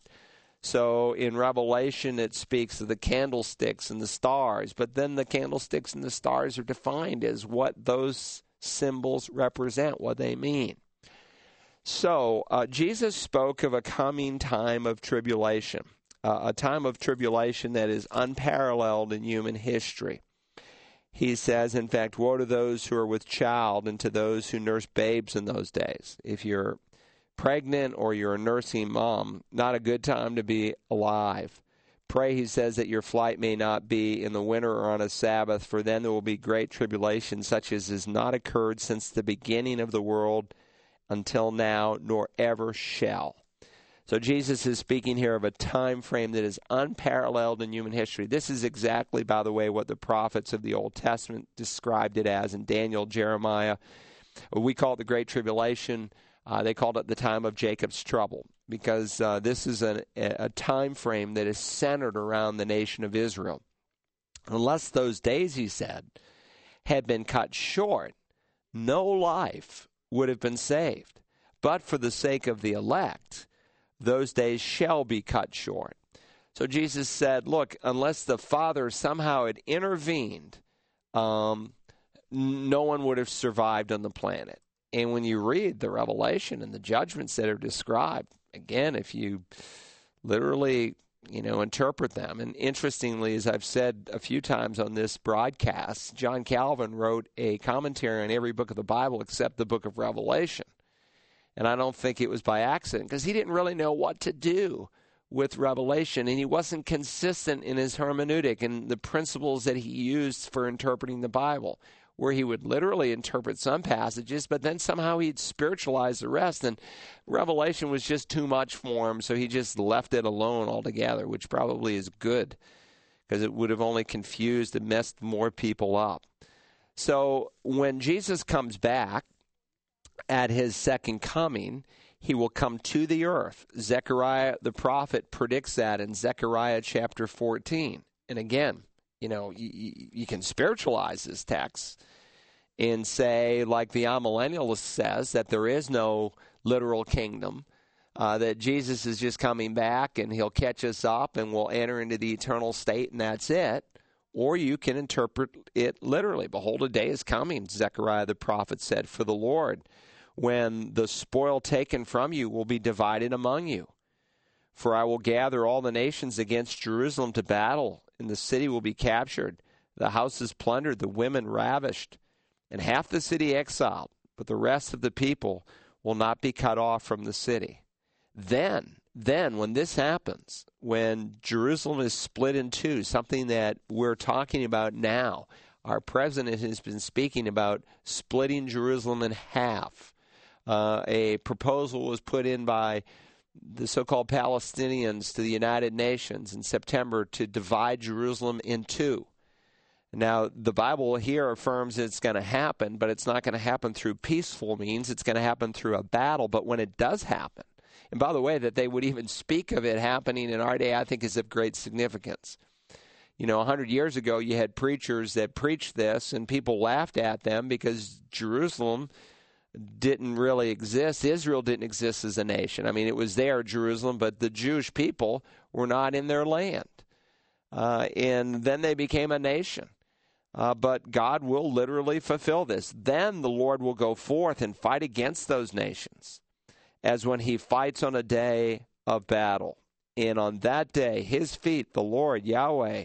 So in Revelation, it speaks of the candlesticks and the stars, but then the candlesticks and the stars are defined as what those symbols represent, what they mean. So uh, Jesus spoke of a coming time of tribulation, uh, a time of tribulation that is unparalleled in human history he says, in fact, woe to those who are with child and to those who nurse babes in those days. If you're pregnant or you're a nursing mom, not a good time to be alive. Pray, he says, that your flight may not be in the winter or on a Sabbath, for then there will be great tribulation, such as has not occurred since the beginning of the world until now, nor ever shall. So Jesus is speaking here of a time frame that is unparalleled in human history. This is exactly, by the way, what the prophets of the Old Testament described it as in Daniel, Jeremiah. We call it the Great Tribulation. Uh, they called it the time of Jacob's trouble because uh, this is a, a time frame that is centered around the nation of Israel. Unless those days, he said, had been cut short, no life would have been saved. But for the sake of the elect, those days shall be cut short. So Jesus said, Look, unless the Father somehow had intervened, um, no one would have survived on the planet. And when you read the revelation and the judgments that are described, again, if you literally, you know, interpret them, and interestingly, as I've said a few times on this broadcast, John Calvin wrote a commentary on every book of the Bible except the book of Revelation. And I don't think it was by accident because he didn't really know what to do with Revelation and he wasn't consistent in his hermeneutic and the principles that he used for interpreting the Bible, where he would literally interpret some passages, but then somehow he'd spiritualize the rest. And Revelation was just too much for him, so he just left it alone altogether, which probably is good because it would have only confused and messed more people up. So when Jesus comes back, at his second coming, he will come to the earth. Zechariah the prophet predicts that in Zechariah chapter 14. And again, you know, you, you can spiritualize this text and say, like the amillennialist says, that there is no literal kingdom, uh, that Jesus is just coming back and he'll catch us up and we'll enter into the eternal state and that's it. Or you can interpret it literally. Behold, a day is coming, Zechariah the prophet said, for the Lord when the spoil taken from you will be divided among you. For I will gather all the nations against Jerusalem to battle, and the city will be captured, the houses plundered, the women ravished, and half the city exiled, but the rest of the people will not be cut off from the city. Then, then, when this happens, when Jerusalem is split in two, something that we're talking about now, our president has been speaking about splitting Jerusalem in half uh, a proposal was put in by the so called Palestinians to the United Nations in September to divide Jerusalem in two. Now, the Bible here affirms it's going to happen, but it's not going to happen through peaceful means. It's going to happen through a battle. But when it does happen, and by the way, that they would even speak of it happening in our day, I think is of great significance. You know, a 100 years ago, you had preachers that preached this, and people laughed at them because Jerusalem didn't really exist. Israel didn't exist as a nation. I mean, it was there, Jerusalem, but the Jewish people were not in their land. Uh, and then they became a nation. Uh, but God will literally fulfill this. Then the Lord will go forth and fight against those nations, as when he fights on a day of battle. And on that day, his feet, the Lord, Yahweh,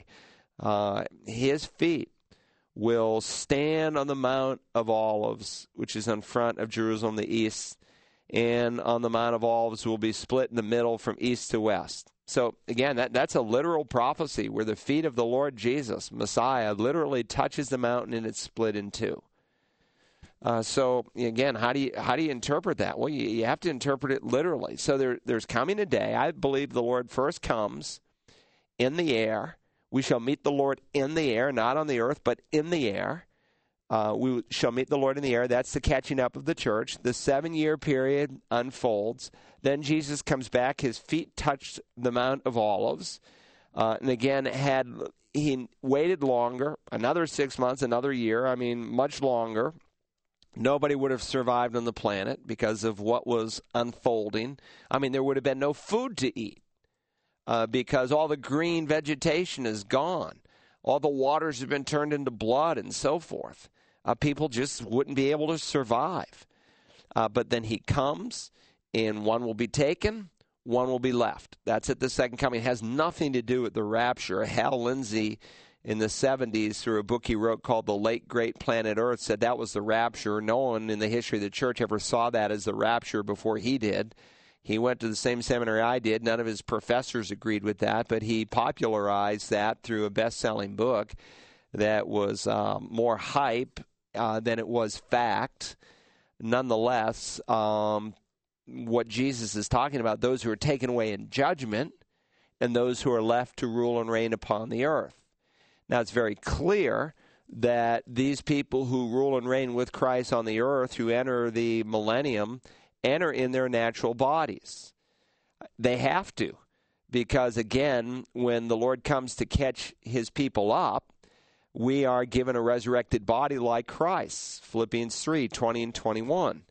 uh, his feet will stand on the Mount of Olives, which is in front of Jerusalem, the east, and on the Mount of Olives will be split in the middle from east to west. So again, that, that's a literal prophecy where the feet of the Lord Jesus, Messiah, literally touches the mountain and it's split in two. Uh, so again, how do you how do you interpret that? Well, you, you have to interpret it literally. So there, there's coming a day. I believe the Lord first comes in the air we shall meet the Lord in the air, not on the earth, but in the air. Uh, we shall meet the Lord in the air. That's the catching up of the church. The seven year period unfolds. Then Jesus comes back. His feet touched the Mount of Olives. Uh, and again, had he waited longer, another six months, another year, I mean, much longer, nobody would have survived on the planet because of what was unfolding. I mean, there would have been no food to eat uh, because all the green vegetation is gone. All the waters have been turned into blood and so forth. Uh, people just wouldn't be able to survive. Uh, but then he comes, and one will be taken, one will be left. That's at the second coming. It has nothing to do with the rapture. Hal Lindsey in the 70s, through a book he wrote called The Late Great Planet Earth, said that was the rapture. No one in the history of the church ever saw that as the rapture before he did. He went to the same seminary I did. None of his professors agreed with that, but he popularized that through a best selling book that was um, more hype uh, than it was fact. Nonetheless, um, what Jesus is talking about those who are taken away in judgment and those who are left to rule and reign upon the earth. Now, it's very clear that these people who rule and reign with Christ on the earth, who enter the millennium, enter in their natural bodies. They have to, because again, when the Lord comes to catch his people up, we are given a resurrected body like Christ. Philippians 3 20 and 21.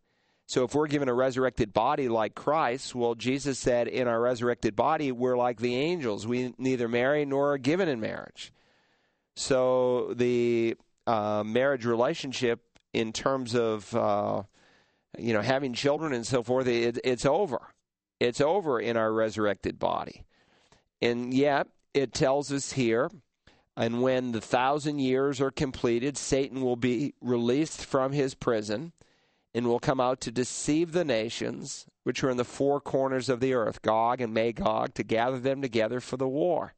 So if we're given a resurrected body like Christ, well, Jesus said in our resurrected body, we're like the angels. We neither marry nor are given in marriage. So the uh, marriage relationship, in terms of uh, you know having children and so forth, it, it's over. It's over in our resurrected body, and yet it tells us here. And when the thousand years are completed, Satan will be released from his prison and will come out to deceive the nations which are in the four corners of the earth, Gog and Magog, to gather them together for the war.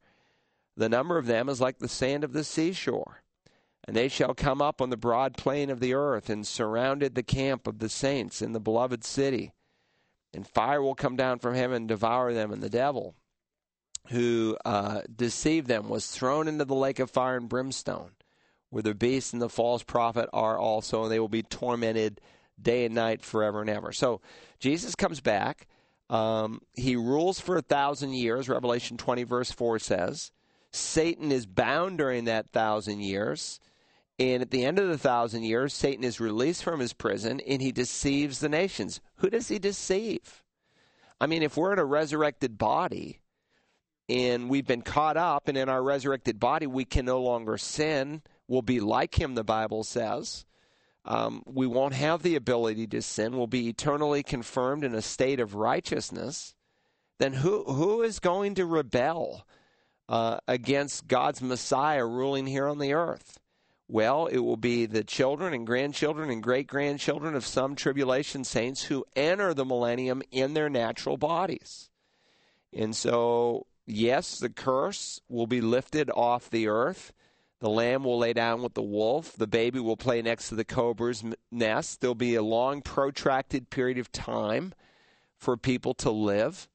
The number of them is like the sand of the seashore. And they shall come up on the broad plain of the earth, and surrounded the camp of the saints in the beloved city. And fire will come down from heaven and devour them, and the devil who uh, deceived them was thrown into the lake of fire and brimstone, where the beast and the false prophet are also, and they will be tormented day and night forever and ever. So Jesus comes back. Um, he rules for a thousand years, Revelation 20, verse 4 says. Satan is bound during that thousand years. And at the end of the thousand years, Satan is released from his prison and he deceives the nations. Who does he deceive? I mean, if we're in a resurrected body and we've been caught up, and in our resurrected body we can no longer sin, we'll be like him, the Bible says. Um, we won't have the ability to sin. We'll be eternally confirmed in a state of righteousness. Then who who is going to rebel? uh, against God's Messiah ruling here on the earth? Well, it will be the children and grandchildren and great grandchildren of some tribulation saints who enter the millennium in their natural bodies. And so, yes, the curse will be lifted off the earth. The lamb will lay down with the wolf. The baby will play next to the cobra's nest. There'll be a long, protracted period of time for people to live.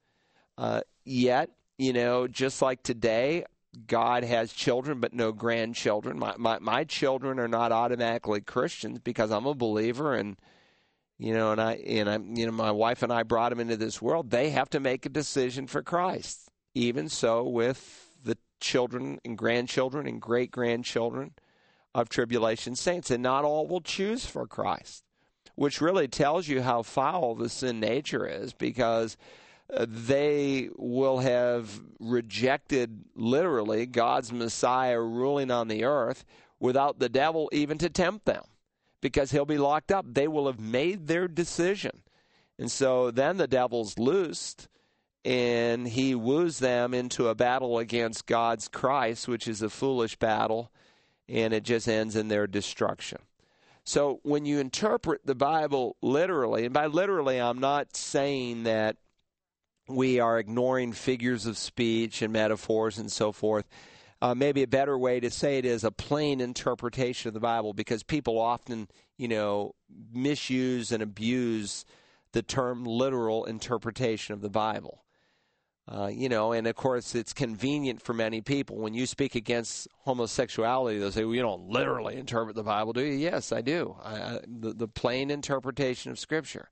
Uh, yet, you know, just like today, God has children but no grandchildren. My, my my children are not automatically Christians because I'm a believer and you know and I and I you know my wife and I brought them into this world. They have to make a decision for Christ. Even so with the children and grandchildren and great grandchildren of tribulation saints and not all will choose for Christ. Which really tells you how foul the sin nature is because they will have rejected literally God's Messiah ruling on the earth without the devil even to tempt them because he'll be locked up. They will have made their decision. And so then the devil's loosed and he woos them into a battle against God's Christ, which is a foolish battle, and it just ends in their destruction. So when you interpret the Bible literally, and by literally, I'm not saying that we are ignoring figures of speech and metaphors and so forth. Uh, maybe a better way to say it is a plain interpretation of the Bible because people often, you know, misuse and abuse the term literal interpretation of the Bible. Uh, you know, and of course, it's convenient for many people. When you speak against homosexuality, they'll say, well, you don't literally interpret the Bible, do you? Yes, I do. I, I, the, the plain interpretation of Scripture.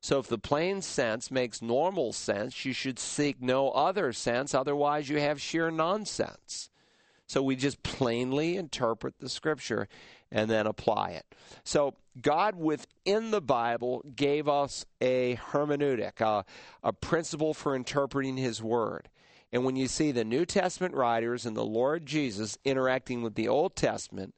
So if the plain sense makes normal sense, you should seek no other sense, otherwise, you have sheer nonsense. So we just plainly interpret the scripture and then apply it. So God within the Bible gave us a hermeneutic, a, a principle for interpreting his word. And when you see the New Testament writers and the Lord Jesus interacting with the Old Testament,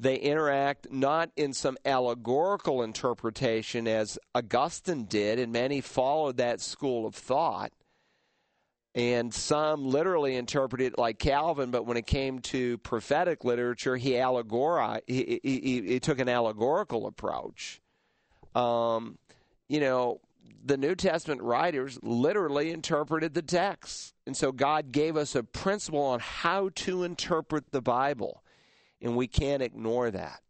they interact not in some allegorical interpretation as Augustine did, and many followed that school of thought. And some literally interpreted it like Calvin, but when it came to prophetic literature, he allegori he, he, he took an allegorical approach. Um, you know, the New Testament writers literally interpreted the text. And so God gave us a principle on how to interpret the Bible and we can't ignore that.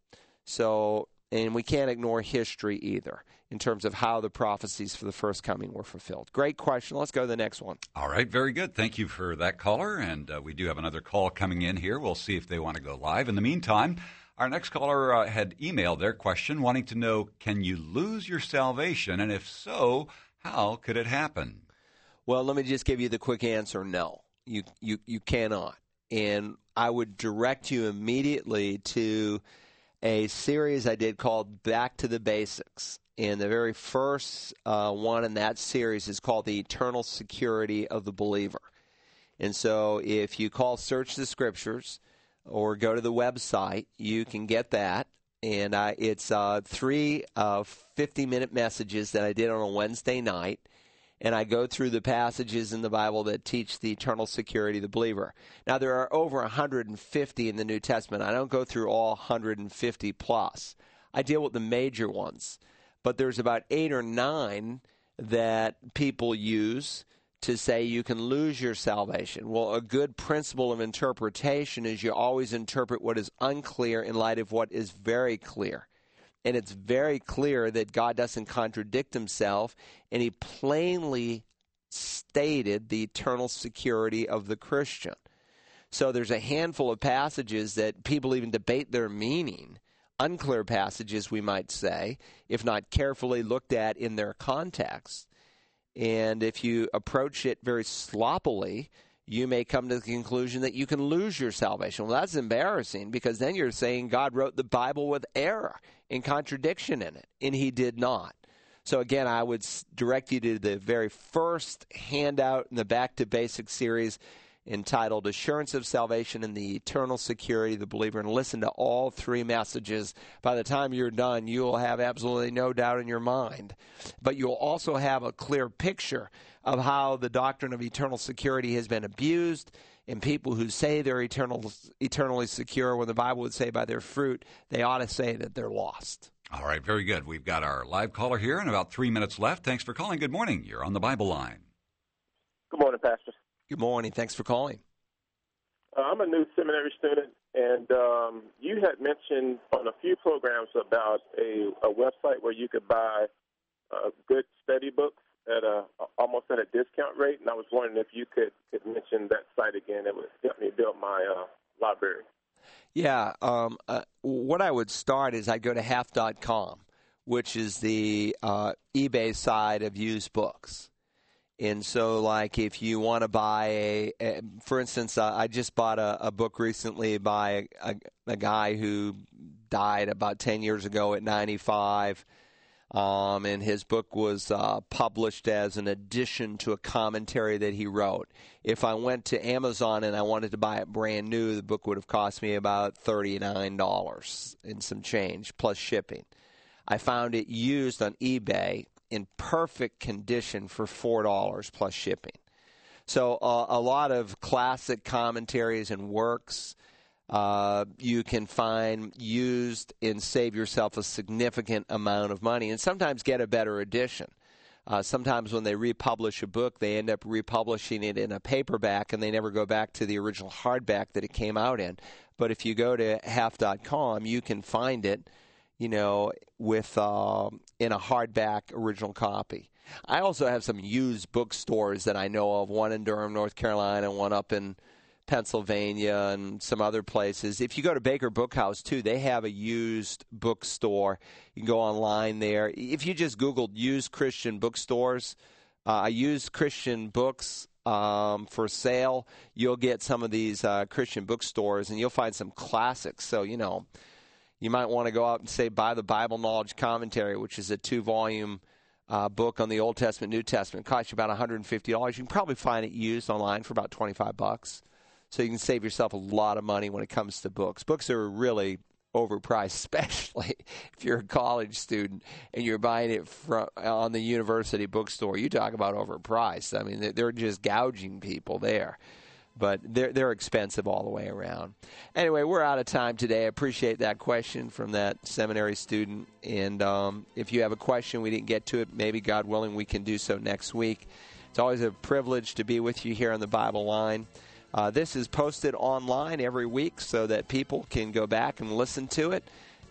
So and we can't ignore history either in terms of how the prophecies for the first coming were fulfilled. Great question. Let's go to the next one. All right, very good. Thank you for that caller. And uh, we do have another call coming in here. We'll see if they want to go live. In the meantime, our next caller uh, had emailed their question wanting to know can you lose your salvation? And if so, how could it happen? Well, let me just give you the quick answer no. You, you, you cannot. And I would direct you immediately to a series I did called Back to the Basics. And the very first uh, one in that series is called The Eternal Security of the Believer. And so if you call Search the Scriptures or go to the website, you can get that. And I, it's uh, three uh, 50 minute messages that I did on a Wednesday night and I go through the passages in the Bible that teach the eternal security of the believer. Now, there are over 150 in the New Testament. I don't go through all 150 plus. I deal with the major ones, but there's about eight or nine that people use to say you can lose your salvation. Well, a good principle of interpretation is you always interpret what is unclear in light of what is very clear and it's very clear that God doesn't contradict himself, and he plainly stated the eternal security of the Christian. So there's a handful of passages that people even debate their meaning, unclear passages, we might say, if not carefully looked at in their context. And if you approach it very sloppily, you may come to the conclusion that you can lose your salvation. Well, that's embarrassing because then you're saying God wrote the Bible with error and contradiction in it, and He did not. So, again, I would direct you to the very first handout in the Back to Basics series entitled Assurance of Salvation and the Eternal Security of the Believer, and listen to all three messages. By the time you're done, you'll have absolutely no doubt in your mind. But you'll also have a clear picture of how the doctrine of eternal security has been abused and people who say they're eternal, eternally secure when the Bible would say by their fruit, they ought to say that they're lost. All right, very good. We've got our live caller here and about three minutes left. Thanks for calling. Good morning. You're on the Bible line. Good morning, Pastor. Good morning. Thanks for calling. Uh, I'm a new seminary student, and um, you had mentioned on a few programs about a, a website where you could buy uh, good study books at a almost at a discount rate, and I was wondering if you could, could mention that site again. It would help me build my uh, library. Yeah, um, uh, what I would start is I'd go to half.com, which is the uh, eBay side of used books. And so, like, if you want to buy a, a for instance, uh, I just bought a, a book recently by a, a, guy who died about 10 years ago at 95 um, and his book was uh, published as an addition to a commentary that he wrote. If I went to Amazon and I wanted to buy it brand new, the book would have cost me about $39 and some change plus shipping. I found it used on eBay in perfect condition for $4 plus shipping. So uh, a lot of classic commentaries and works uh, you can find used and save yourself a significant amount of money and sometimes get a better edition. Uh, sometimes when they republish a book, they end up republishing it in a paperback and they never go back to the original hardback that it came out in. But if you go to half.com, you can find it, you know, with uh, in a hardback original copy. I also have some used bookstores that I know of, one in Durham, North Carolina, one up in Pennsylvania and some other places. If you go to Baker Bookhouse too, they have a used bookstore. You can go online there. If you just Googled used Christian bookstores, uh, used Christian books um, for sale, you'll get some of these uh, Christian bookstores and you'll find some classics. So, you know, you might want to go out and say, buy the Bible Knowledge Commentary, which is a two volume uh, book on the Old Testament, New Testament. It costs you about $150. You can probably find it used online for about 25 bucks so you can save yourself a lot of money when it comes to books. Books are really overpriced, *laughs* especially if you're a college student and you're buying it from on the university bookstore. You talk about overpriced. I mean, they're just gouging people there. But they're they're expensive all the way around. Anyway, we're out of time today. I appreciate that question from that seminary student. And um, if you have a question we didn't get to it, maybe God willing, we can do so next week. It's always a privilege to be with you here on the Bible Line. Uh, this is posted online every week so that people can go back and listen to it.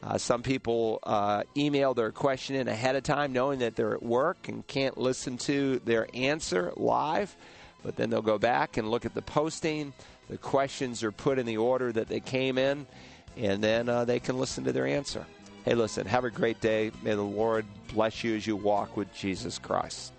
Uh, some people uh, email their question in ahead of time, knowing that they're at work and can't listen to their answer live. But then they'll go back and look at the posting. The questions are put in the order that they came in, and then uh, they can listen to their answer. Hey, listen, have a great day. May the Lord bless you as you walk with Jesus Christ.